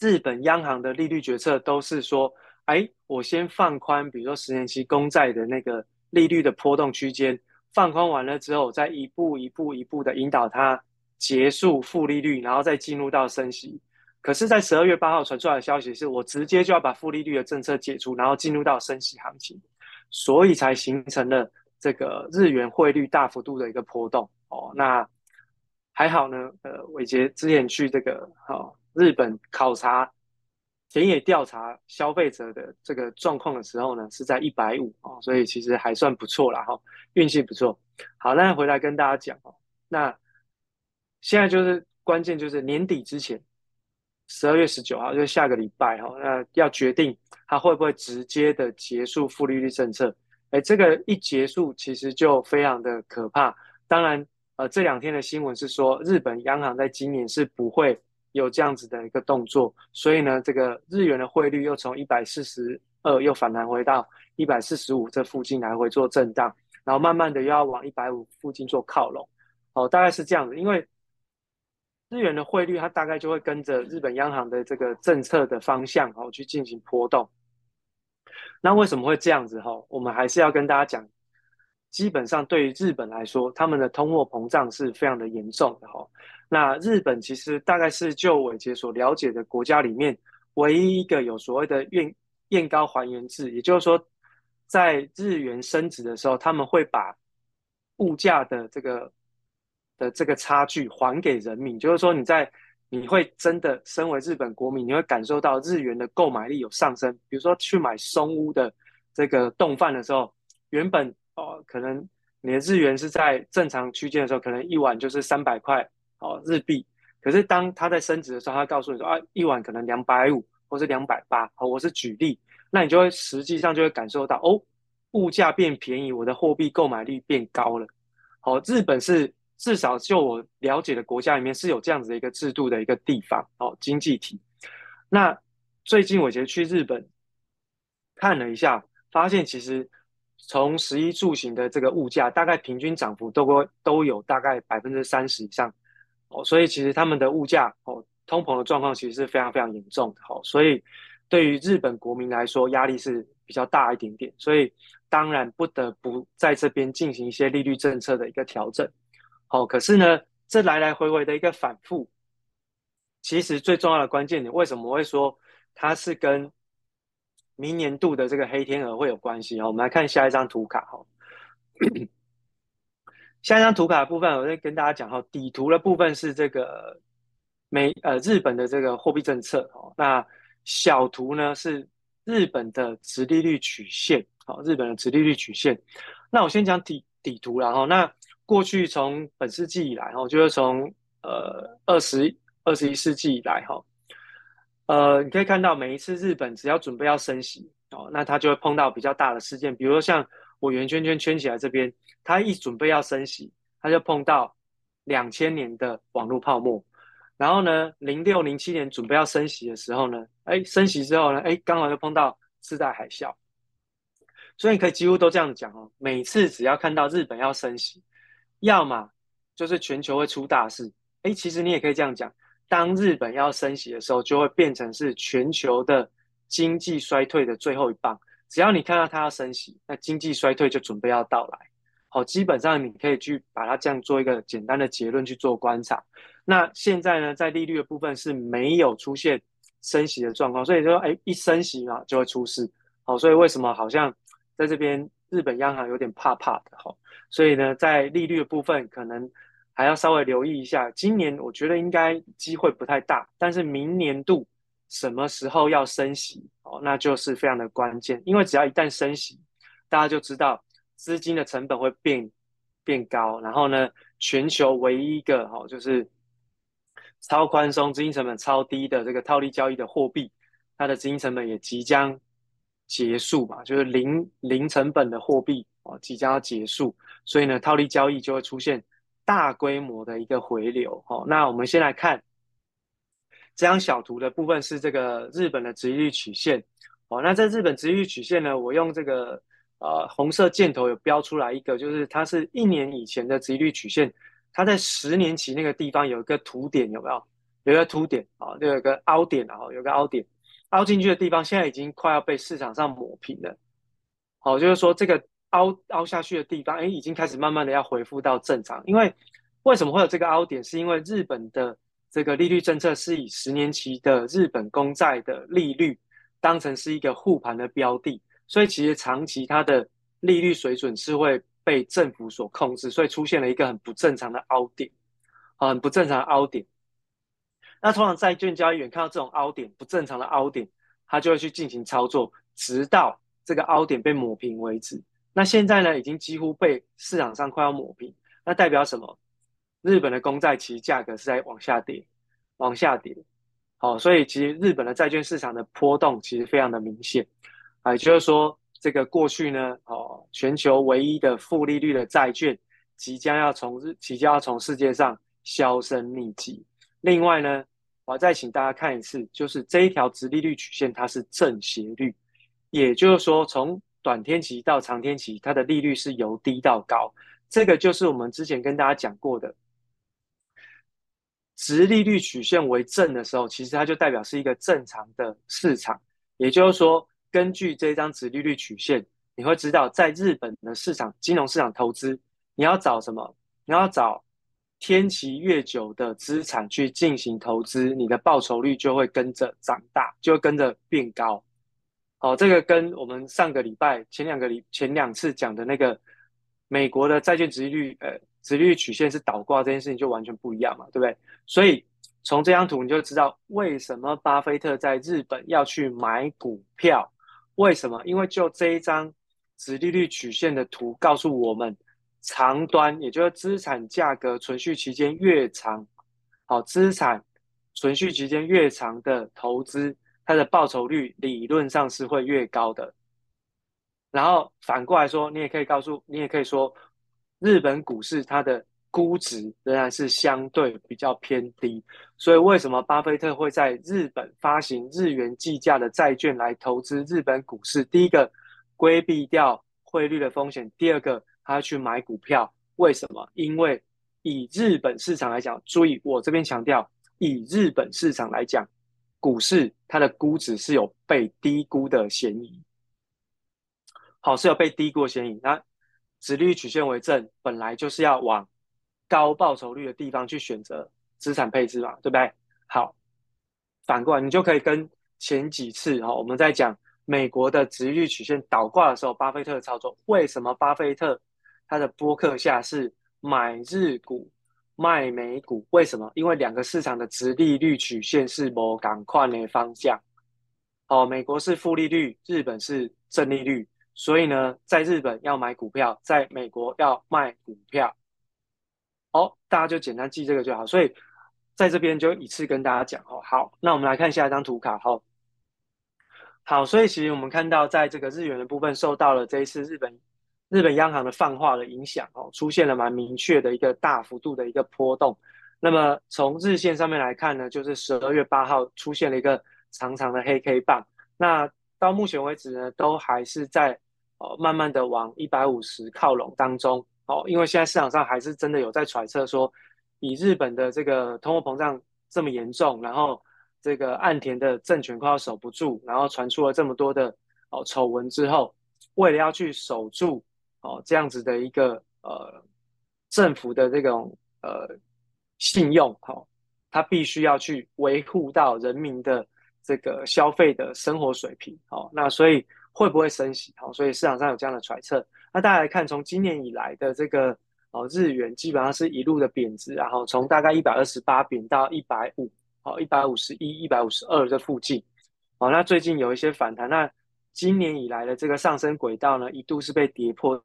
D: 日本央行的利率决策都是说，哎，我先放宽，比如说十年期公债的那个利率的波动区间，放宽完了之后，再一步一步一步的引导它。结束负利率，然后再进入到升息。可是，在十二月八号传出来的消息是，我直接就要把负利率的政策解除，然后进入到升息行情，所以才形成了这个日元汇率大幅度的一个波动。哦，那还好呢。呃，伟杰之前去这个哦日本考察田野调查消费者的这个状况的时候呢，是在一百五哦，所以其实还算不错啦哈，运气不错。好，那回来跟大家讲哦，那现在就是关键就是年底之前。十二月十九号，就是下个礼拜哈，那要决定它会不会直接的结束负利率政策。哎，这个一结束，其实就非常的可怕。当然，呃，这两天的新闻是说，日本央行在今年是不会有这样子的一个动作。所以呢，这个日元的汇率又从一百四十二又反弹回到一百四十五这附近来回做震荡，然后慢慢的又要往一百五附近做靠拢。哦，大概是这样子，因为。日元的汇率，它大概就会跟着日本央行的这个政策的方向哦去进行波动。那为什么会这样子哈？我们还是要跟大家讲，基本上对于日本来说，他们的通货膨胀是非常的严重的哈。那日本其实大概是就伟杰所了解的国家里面，唯一一个有所谓的验验高还原制，也就是说，在日元升值的时候，他们会把物价的这个。的这个差距还给人民，就是说你在你会真的身为日本国民，你会感受到日元的购买力有上升。比如说去买松屋的这个冻饭的时候，原本哦、可能你的日元是在正常区间的时候，可能一碗就是三百块哦日币。可是当它在升值的时候，它告诉你说啊一碗可能两百五或是两百八。哦，我是举例，那你就会实际上就会感受到哦物价变便宜，我的货币购买力变高了。好、哦，日本是。至少就我了解的国家里面是有这样子的一个制度的一个地方哦，经济体。那最近我其实去日本看了一下，发现其实从食衣住行的这个物价，大概平均涨幅都会都有大概百分之三十以上哦，所以其实他们的物价哦，通膨的状况其实是非常非常严重的哦，所以对于日本国民来说压力是比较大一点点，所以当然不得不在这边进行一些利率政策的一个调整。哦，可是呢，这来来回回的一个反复，其实最重要的关键点，为什么会说它是跟明年度的这个黑天鹅会有关系？哦，我们来看下一张图卡。哈，下一张图卡的部分，我再跟大家讲。哈，底图的部分是这个美呃日本的这个货币政策。哦，那小图呢是日本的殖利率曲线。好，日本的殖利率曲线。那我先讲底底图，然后那。过去从本世纪以来，哈，就是从呃二十二十一世纪以来，哈，呃，你可以看到每一次日本只要准备要升息，哦，那它就会碰到比较大的事件，比如说像我圆圈圈圈起来这边，它一准备要升息，它就碰到两千年的网络泡沫，然后呢，零六零七年准备要升息的时候呢，哎，升息之后呢，哎，刚好就碰到次贷海啸，所以你可以几乎都这样讲哦，每次只要看到日本要升息。要么就是全球会出大事，诶，其实你也可以这样讲，当日本要升息的时候，就会变成是全球的经济衰退的最后一棒。只要你看到它要升息，那经济衰退就准备要到来。好，基本上你可以去把它这样做一个简单的结论去做观察。那现在呢，在利率的部分是没有出现升息的状况，所以说，诶，一升息嘛就会出事。好，所以为什么好像在这边日本央行有点怕怕的？哈。所以呢，在利率的部分，可能还要稍微留意一下。今年我觉得应该机会不太大，但是明年度什么时候要升息哦，那就是非常的关键。因为只要一旦升息，大家就知道资金的成本会变变高，然后呢，全球唯一一个哦，就是超宽松、资金成本超低的这个套利交易的货币，它的资金成本也即将结束嘛，就是零零成本的货币哦，即将要结束。所以呢，套利交易就会出现大规模的一个回流。好，那我们先来看这张小图的部分是这个日本的殖利率曲线。哦，那在日本殖利率曲线呢，我用这个呃红色箭头有标出来一个，就是它是一年以前的殖利率曲线，它在十年期那个地方有一个凸点，有没有？有一个凸点啊，就有一个凹点啊，有个凹点凹进去的地方，现在已经快要被市场上抹平了。好，就是说这个。凹凹下去的地方，哎，已经开始慢慢的要恢复到正常。因为为什么会有这个凹点？是因为日本的这个利率政策是以十年期的日本公债的利率当成是一个护盘的标的，所以其实长期它的利率水准是会被政府所控制，所以出现了一个很不正常的凹点，很不正常的凹点。那通常债券交易员看到这种凹点，不正常的凹点，他就会去进行操作，直到这个凹点被抹平为止。那现在呢，已经几乎被市场上快要抹平，那代表什么？日本的公债其实价格是在往下跌，往下跌。好，所以其实日本的债券市场的波动其实非常的明显。啊，也就是说，这个过去呢，哦，全球唯一的负利率的债券即将要从日，即将要从世界上销声匿迹。另外呢，我再请大家看一次，就是这一条直利率曲线，它是正斜率，也就是说，从短天期到长天期，它的利率是由低到高。这个就是我们之前跟大家讲过的。殖利率曲线为正的时候，其实它就代表是一个正常的市场。也就是说，根据这张殖利率曲线，你会知道，在日本的市场金融市场投资，你要找什么？你要找天期越久的资产去进行投资，你的报酬率就会跟着长大，就会跟着变高。好，这个跟我们上个礼拜前两个礼前两次讲的那个美国的债券殖利率，呃。殖利率曲线是倒挂这件事情就完全不一样嘛，对不对？所以从这张图你就知道为什么巴菲特在日本要去买股票。为什么？因为就这一张殖利率曲线的图告诉我们，长端也就是资产价格存续期间越长，好，资产存续期间越长的投资，它的报酬率理论上是会越高的。然后反过来说，你也可以告诉你也可以说。日本股市它的估值仍然是相对比较偏低，所以为什么巴菲特会在日本发行日元计价的债券来投资日本股市？第一个，规避掉汇率的风险；第二个，他要去买股票。为什么？因为以日本市场来讲，注意我这边强调，以日本市场来讲，股市它的估值是有被低估的嫌疑。好，是有被低估的嫌疑。那直利率曲线为正，本来就是要往高报酬率的地方去选择资产配置嘛，对不对？好，反过来你就可以跟前几次哈，我们在讲美国的直利率曲线倒挂的时候，巴菲特的操作，为什么巴菲特他的博客下是买日股卖美股？为什么？因为两个市场的直利率曲线是某赶快的方向。哦，美国是负利率，日本是正利率。所以呢，在日本要买股票，在美国要卖股票。哦，大家就简单记这个就好。所以在这边就一次跟大家讲哦。好，那我们来看下一张图卡。好，好，所以其实我们看到，在这个日元的部分，受到了这一次日本日本央行的放话的影响哦，出现了蛮明确的一个大幅度的一个波动。那么从日线上面来看呢，就是十二月八号出现了一个长长的黑 K 棒。那到目前为止呢，都还是在哦，慢慢的往一百五十靠拢当中哦，因为现在市场上还是真的有在揣测说，以日本的这个通货膨胀这么严重，然后这个岸田的政权快要守不住，然后传出了这么多的哦丑闻之后，为了要去守住哦这样子的一个呃政府的这种呃信用，哦，他必须要去维护到人民的。这个消费的生活水平，好，那所以会不会升息？好，所以市场上有这样的揣测。那大家来看，从今年以来的这个哦日元基本上是一路的贬值，然后从大概一百二十八贬到一百五，好，一百五十一、一百五十二这附近，好，那最近有一些反弹。那今年以来的这个上升轨道呢，一度是被跌破，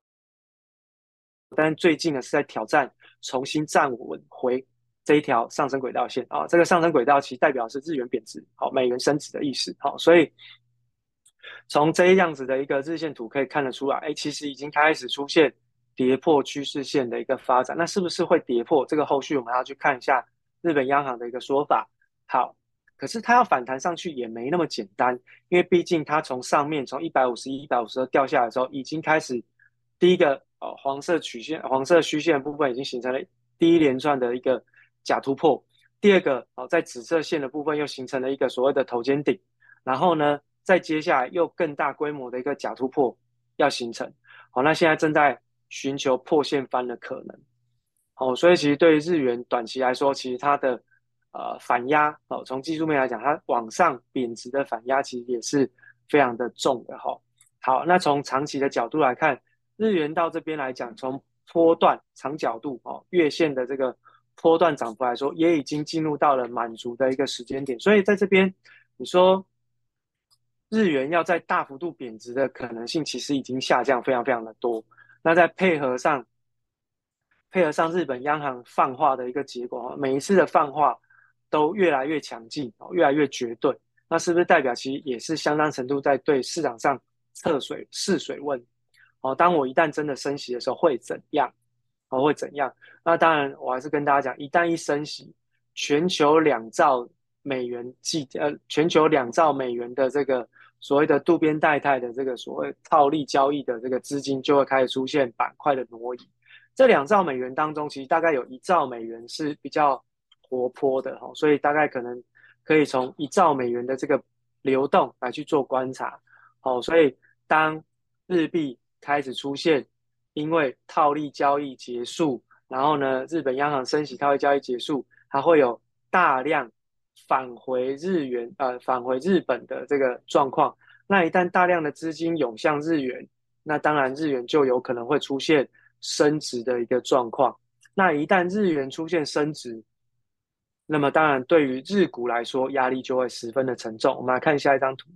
D: 但最近呢是在挑战重新站稳回。这一条上升轨道线啊，这个上升轨道其实代表是日元贬值，好，美元升值的意思，好，所以从这样子的一个日线图可以看得出来，哎，其实已经开始出现跌破趋势线的一个发展，那是不是会跌破？这个后续我们要去看一下日本央行的一个说法。好，可是它要反弹上去也没那么简单，因为毕竟它从上面从一百五十一、一百五十二掉下来的时候，已经开始第一个哦黄色曲线、黄色虚线的部分已经形成了第一连串的一个。假突破，第二个哦，在紫色线的部分又形成了一个所谓的头肩顶，然后呢，再接下来又更大规模的一个假突破要形成，好，那现在正在寻求破线翻的可能，好，所以其实对于日元短期来说，其实它的呃反压哦，从技术面来讲，它往上贬值的反压其实也是非常的重的哈、哦。好，那从长期的角度来看，日元到这边来讲，从波段长角度哦，月线的这个波段涨幅来说，也已经进入到了满足的一个时间点，所以在这边你说日元要在大幅度贬值的可能性，其实已经下降非常非常的多。那再配合上配合上日本央行放话的一个结果，每一次的放话都越来越强劲，越来越绝对，那是不是代表其实也是相当程度在对市场上测水试水温？哦，当我一旦真的升息的时候会怎样？哦，会怎样？那当然，我还是跟大家讲，一旦一升息，全球两兆美元计呃，全球两兆美元的这个所谓的渡边代贷的这个所谓套利交易的这个资金就会开始出现板块的挪移。这两兆美元当中，其实大概有一兆美元是比较活泼的哈，所以大概可能可以从一兆美元的这个流动来去做观察。哦，所以当日币开始出现，因为套利交易结束，然后呢，日本央行升息，套利交易结束，它会有大量返回日元，呃，返回日本的这个状况。那一旦大量的资金涌向日元，那当然日元就有可能会出现升值的一个状况。那一旦日元出现升值，那么当然对于日股来说，压力就会十分的沉重。我们来看下一张图。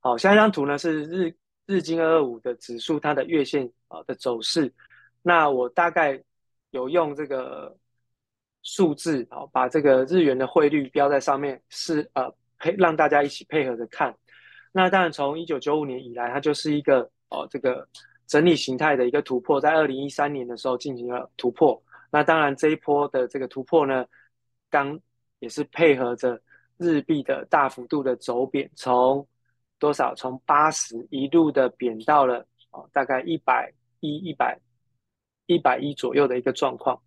D: 好，下一张图呢是日。日经二二五的指数，它的月线啊的走势，那我大概有用这个数字啊，把这个日元的汇率标在上面，是呃配让大家一起配合着看。那当然，从一九九五年以来，它就是一个哦这个整理形态的一个突破，在二零一三年的时候进行了突破。那当然，这一波的这个突破呢，刚也是配合着日币的大幅度的走贬，从多少？从八十一路的贬到了哦，大概一百一、一百一百一左右的一个状况。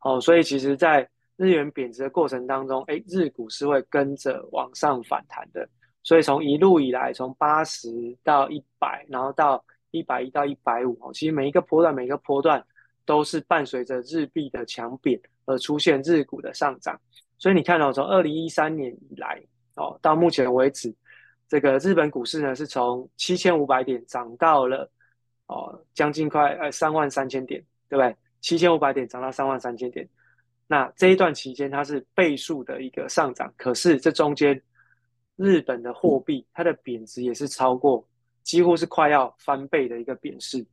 D: 哦，所以其实，在日元贬值的过程当中，哎，日股是会跟着往上反弹的。所以从一路以来，从八十到一百，然后到一百一到一百五，哦，其实每一个波段，每一个波段都是伴随着日币的强贬而出现日股的上涨。所以你看到，从二零一三年以来，哦，到目前为止。这个日本股市呢，是从七千五百点涨到了哦，将近快呃三万三千点，对不对？七千五百点涨到三万三千点，那这一段期间它是倍数的一个上涨，可是这中间日本的货币它的贬值也是超过，几乎是快要翻倍的一个贬势，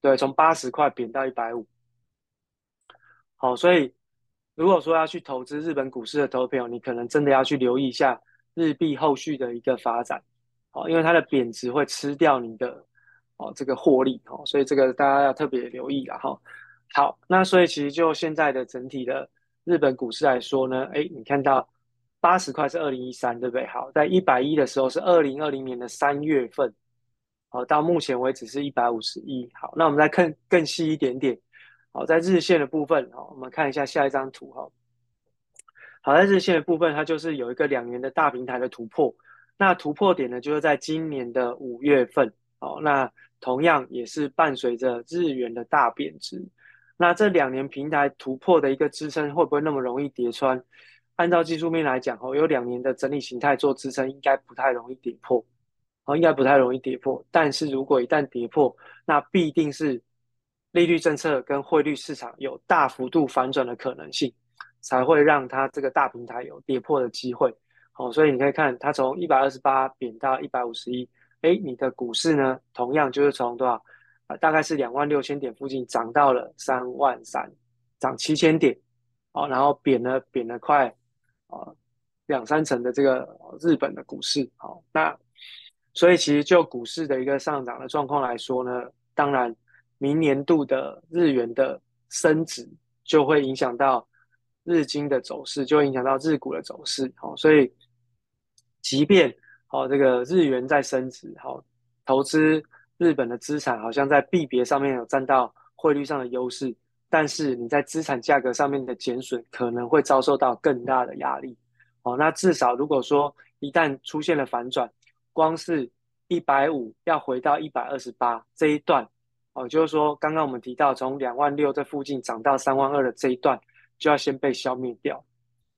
D: 对，从八十块贬到一百五。好，所以如果说要去投资日本股市的投票，你可能真的要去留意一下。日币后续的一个发展，哦，因为它的贬值会吃掉你的哦这个获利哦，所以这个大家要特别留意了哈。好，那所以其实就现在的整体的日本股市来说呢，哎，你看到八十块是二零一三，对不对？好，在一百一的时候是二零二零年的三月份，好，到目前为止是一百五十一。好，那我们再看更细一点点，好，在日线的部分，好，我们看一下下一张图哈。好，在日线的部分，它就是有一个两年的大平台的突破。那突破点呢，就是在今年的五月份。哦，那同样也是伴随着日元的大贬值。那这两年平台突破的一个支撑，会不会那么容易跌穿？按照技术面来讲，哦，有两年的整理形态做支撑，应该不太容易跌破。哦，应该不太容易跌破。但是如果一旦跌破，那必定是利率政策跟汇率市场有大幅度反转的可能性。才会让它这个大平台有跌破的机会，好，所以你可以看它从一百二十八贬到一百五十一，哎，你的股市呢，同样就是从多少啊？大概是两万六千点附近涨到了三万三，涨七千点，好，然后贬了贬了快啊两三成的这个日本的股市，好，那所以其实就股市的一个上涨的状况来说呢，当然明年度的日元的升值就会影响到。日经的走势就会影响到日股的走势，好，所以即便好这个日元在升值，好，投资日本的资产好像在币别上面有占到汇率上的优势，但是你在资产价格上面的减损可能会遭受到更大的压力，好，那至少如果说一旦出现了反转，光是一百五要回到一百二十八这一段，哦，就是说刚刚我们提到从两万六这附近涨到三万二的这一段。就要先被消灭掉，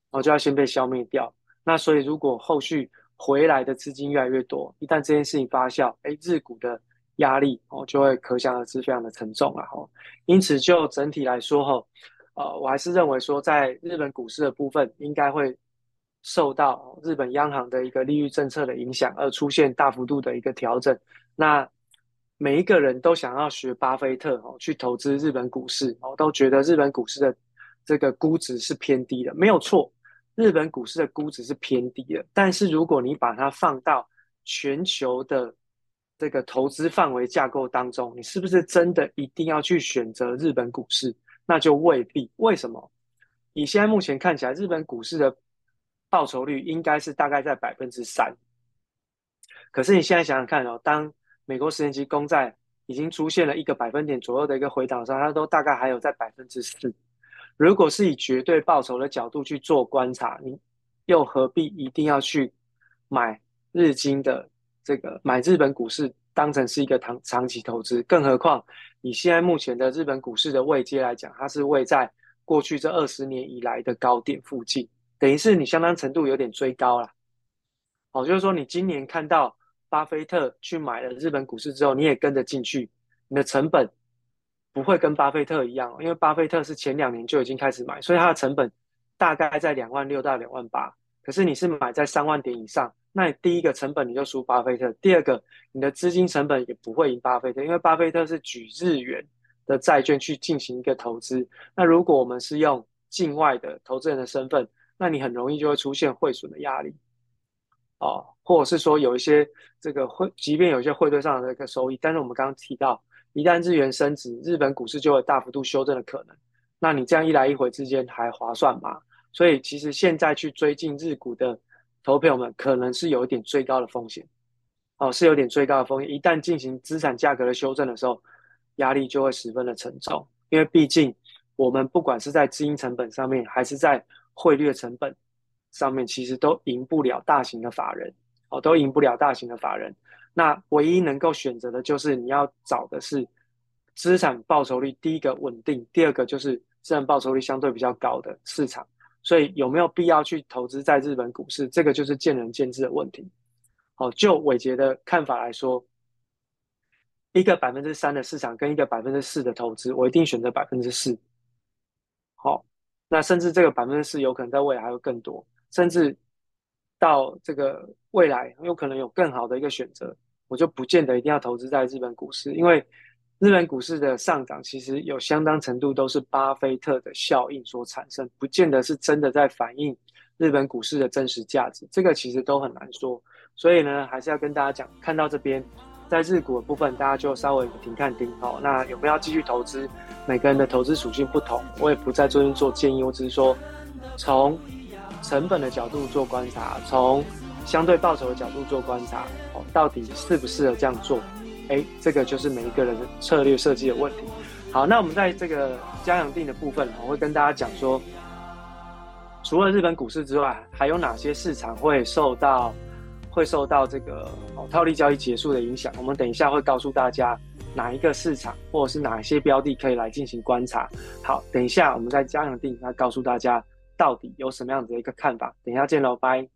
D: 哦，就要先被消灭掉。那所以如果后续回来的资金越来越多，一旦这件事情发酵，哎，日股的压力哦就会可想而知，非常的沉重了哈。因此就整体来说哈，呃，我还是认为说，在日本股市的部分应该会受到日本央行的一个利率政策的影响，而出现大幅度的一个调整。那每一个人都想要学巴菲特哦，去投资日本股市哦，都觉得日本股市的这个估值是偏低的，没有错，日本股市的估值是偏低的。但是如果你把它放到全球的这个投资范围架构当中，你是不是真的一定要去选择日本股市？那就未必。为什么？以现在目前看起来，日本股市的报酬率应该是大概在百分之三。可是你现在想想看哦，当美国十年期公债已经出现了一个百分点左右的一个回档上，它都大概还有在百分之四。如果是以绝对报酬的角度去做观察，你又何必一定要去买日经的这个买日本股市当成是一个长长期投资？更何况以现在目前的日本股市的位阶来讲，它是位在过去这二十年以来的高点附近，等于是你相当程度有点追高了。哦，就是说你今年看到。巴菲特去买了日本股市之后，你也跟着进去，你的成本不会跟巴菲特一样，因为巴菲特是前两年就已经开始买，所以他的成本大概在两万六到两万八。可是你是买在三万点以上，那你第一个成本你就输巴菲特，第二个你的资金成本也不会赢巴菲特，因为巴菲特是举日元的债券去进行一个投资。那如果我们是用境外的投资人的身份，那你很容易就会出现汇损的压力。哦，或者是说有一些这个汇，即便有一些汇兑上的一个收益，但是我们刚刚提到，一旦日元升值，日本股市就会大幅度修正的可能。那你这样一来一回之间还划算吗？所以其实现在去追进日股的投票们，可能是有一点最高的风险。哦，是有点最高的风险。一旦进行资产价格的修正的时候，压力就会十分的沉重。因为毕竟我们不管是在资金成本上面，还是在汇率的成本。上面其实都赢不了大型的法人，哦，都赢不了大型的法人。那唯一能够选择的就是你要找的是资产报酬率第一个稳定，第二个就是资产报酬率相对比较高的市场。所以有没有必要去投资在日本股市？这个就是见仁见智的问题。好，就伟杰的看法来说，一个百分之三的市场跟一个百分之四的投资，我一定选择百分之四。好，那甚至这个百分之四有可能在未来还会更多。甚至到这个未来有可能有更好的一个选择，我就不见得一定要投资在日本股市，因为日本股市的上涨其实有相当程度都是巴菲特的效应所产生，不见得是真的在反映日本股市的真实价值，这个其实都很难说。所以呢，还是要跟大家讲，看到这边在日股的部分，大家就稍微停看停哦。那有没有继续投资？每个人的投资属性不同，我也不在这边做建议，我只是说从。成本的角度做观察，从相对报酬的角度做观察，哦，到底适不适合这样做？哎，这个就是每一个人的策略设计的问题。好，那我们在这个加强定的部分，我会跟大家讲说，除了日本股市之外，还有哪些市场会受到会受到这个哦套利交易结束的影响？我们等一下会告诉大家哪一个市场或者是哪些标的可以来进行观察。好，等一下我们在加强定来告诉大家。到底有什么样子的一个看法？等一下见喽，拜。